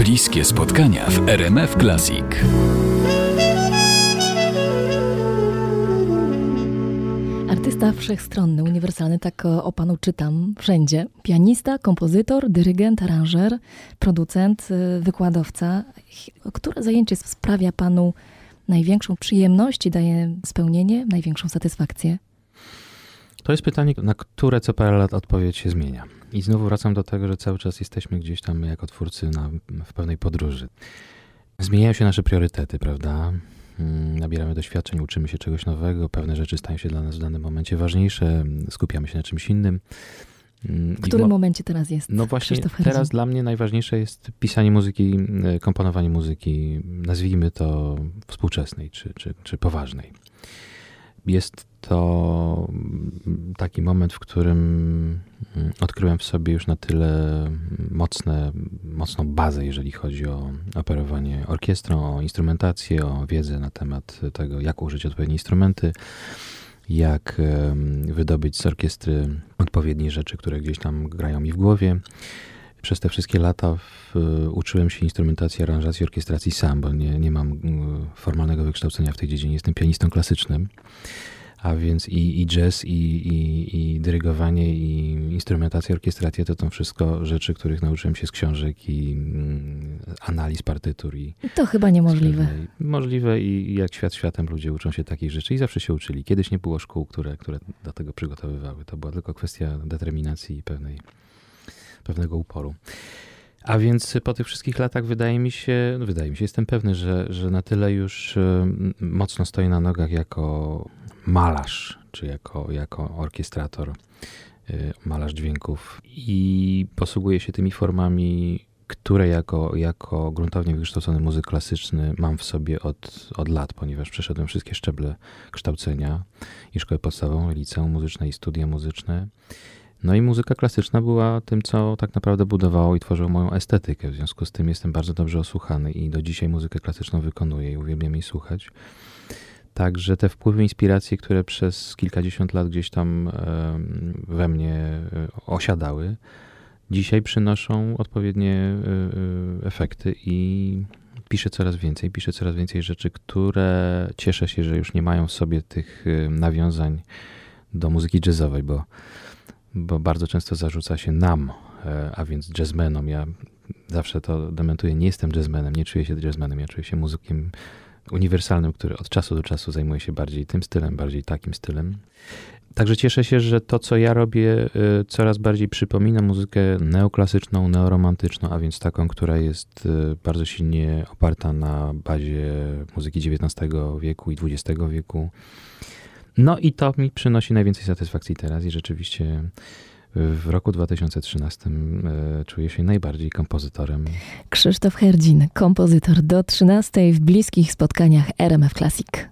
Bliskie spotkania w RMF Classic. Artysta wszechstronny, uniwersalny, tak o panu czytam wszędzie. Pianista, kompozytor, dyrygent, aranżer, producent, y, wykładowca. Które zajęcie sprawia panu największą przyjemność i daje spełnienie, największą satysfakcję? To jest pytanie, na które co parę lat odpowiedź się zmienia. I znowu wracam do tego, że cały czas jesteśmy gdzieś tam jako twórcy na, w pewnej podróży. Zmieniają się nasze priorytety, prawda? Mm, nabieramy doświadczeń, uczymy się czegoś nowego, pewne rzeczy stają się dla nas w danym momencie ważniejsze, skupiamy się na czymś innym. Mm, w którym mo momencie teraz jest? No właśnie, teraz dla mnie najważniejsze jest pisanie muzyki, e, komponowanie muzyki, nazwijmy to współczesnej czy, czy, czy poważnej. Jest to taki moment, w którym mm, odkryłem w sobie już na tyle mocne, mocną bazę, jeżeli chodzi o operowanie orkiestrą, o instrumentację, o wiedzę na temat tego, jak użyć odpowiednie instrumenty, jak wydobyć z orkiestry odpowiednie rzeczy, które gdzieś tam grają mi w głowie. Przez te wszystkie lata w, uczyłem się instrumentacji, aranżacji, orkiestracji sam, bo nie, nie mam formalnego wykształcenia w tej dziedzinie. Jestem pianistą klasycznym. A więc i, i jazz, i, i, i dyrygowanie, i instrumentacja, orkiestracja to są wszystko rzeczy, których nauczyłem się z książek i mm, analiz partytur. I to chyba niemożliwe. Możliwe i jak świat światem ludzie uczą się takich rzeczy i zawsze się uczyli. Kiedyś nie było szkół, które, które do tego przygotowywały. To była tylko kwestia determinacji i pewnej, pewnego uporu. A więc po tych wszystkich latach wydaje mi się, no wydaje mi się, jestem pewny, że, że na tyle już mocno stoję na nogach jako malarz, czy jako, jako orkiestrator, y, malarz dźwięków i posługuję się tymi formami, które jako, jako gruntownie wykształcony muzyk klasyczny mam w sobie od, od lat, ponieważ przeszedłem wszystkie szczeble kształcenia i szkołę podstawową, liceum muzyczne i studia muzyczne. No i muzyka klasyczna była tym, co tak naprawdę budowało i tworzyło moją estetykę. W związku z tym jestem bardzo dobrze osłuchany i do dzisiaj muzykę klasyczną wykonuję i uwielbiam jej słuchać. Także te wpływy, inspiracje, które przez kilkadziesiąt lat gdzieś tam we mnie e, osiadały, dzisiaj przynoszą odpowiednie e, e, efekty i piszę coraz więcej. Piszę coraz więcej rzeczy, które cieszę się, że już nie mają w sobie tych nawiązań do muzyki jazzowej, bo, bo bardzo często zarzuca się nam, a więc jazzmenom. Ja zawsze to dementuję, nie jestem jazzmenem, nie czuję się jazzmenem, ja czuję się muzykiem uniwersalnym, który od czasu do czasu zajmuje się bardziej tym stylem, bardziej takim stylem. Także cieszę się, że to, co ja robię, y, coraz bardziej przypomina muzykę neoklasyczną, neoromantyczną, a więc taką, która jest y, bardzo silnie oparta na bazie muzyki XIX wieku i XX wieku. No i to mi przynosi najwięcej satysfakcji teraz i rzeczywiście w roku 2013 e, czuję się najbardziej kompozytorem. Krzysztof Herdzin, kompozytor do 13 w bliskich spotkaniach RMF Classic.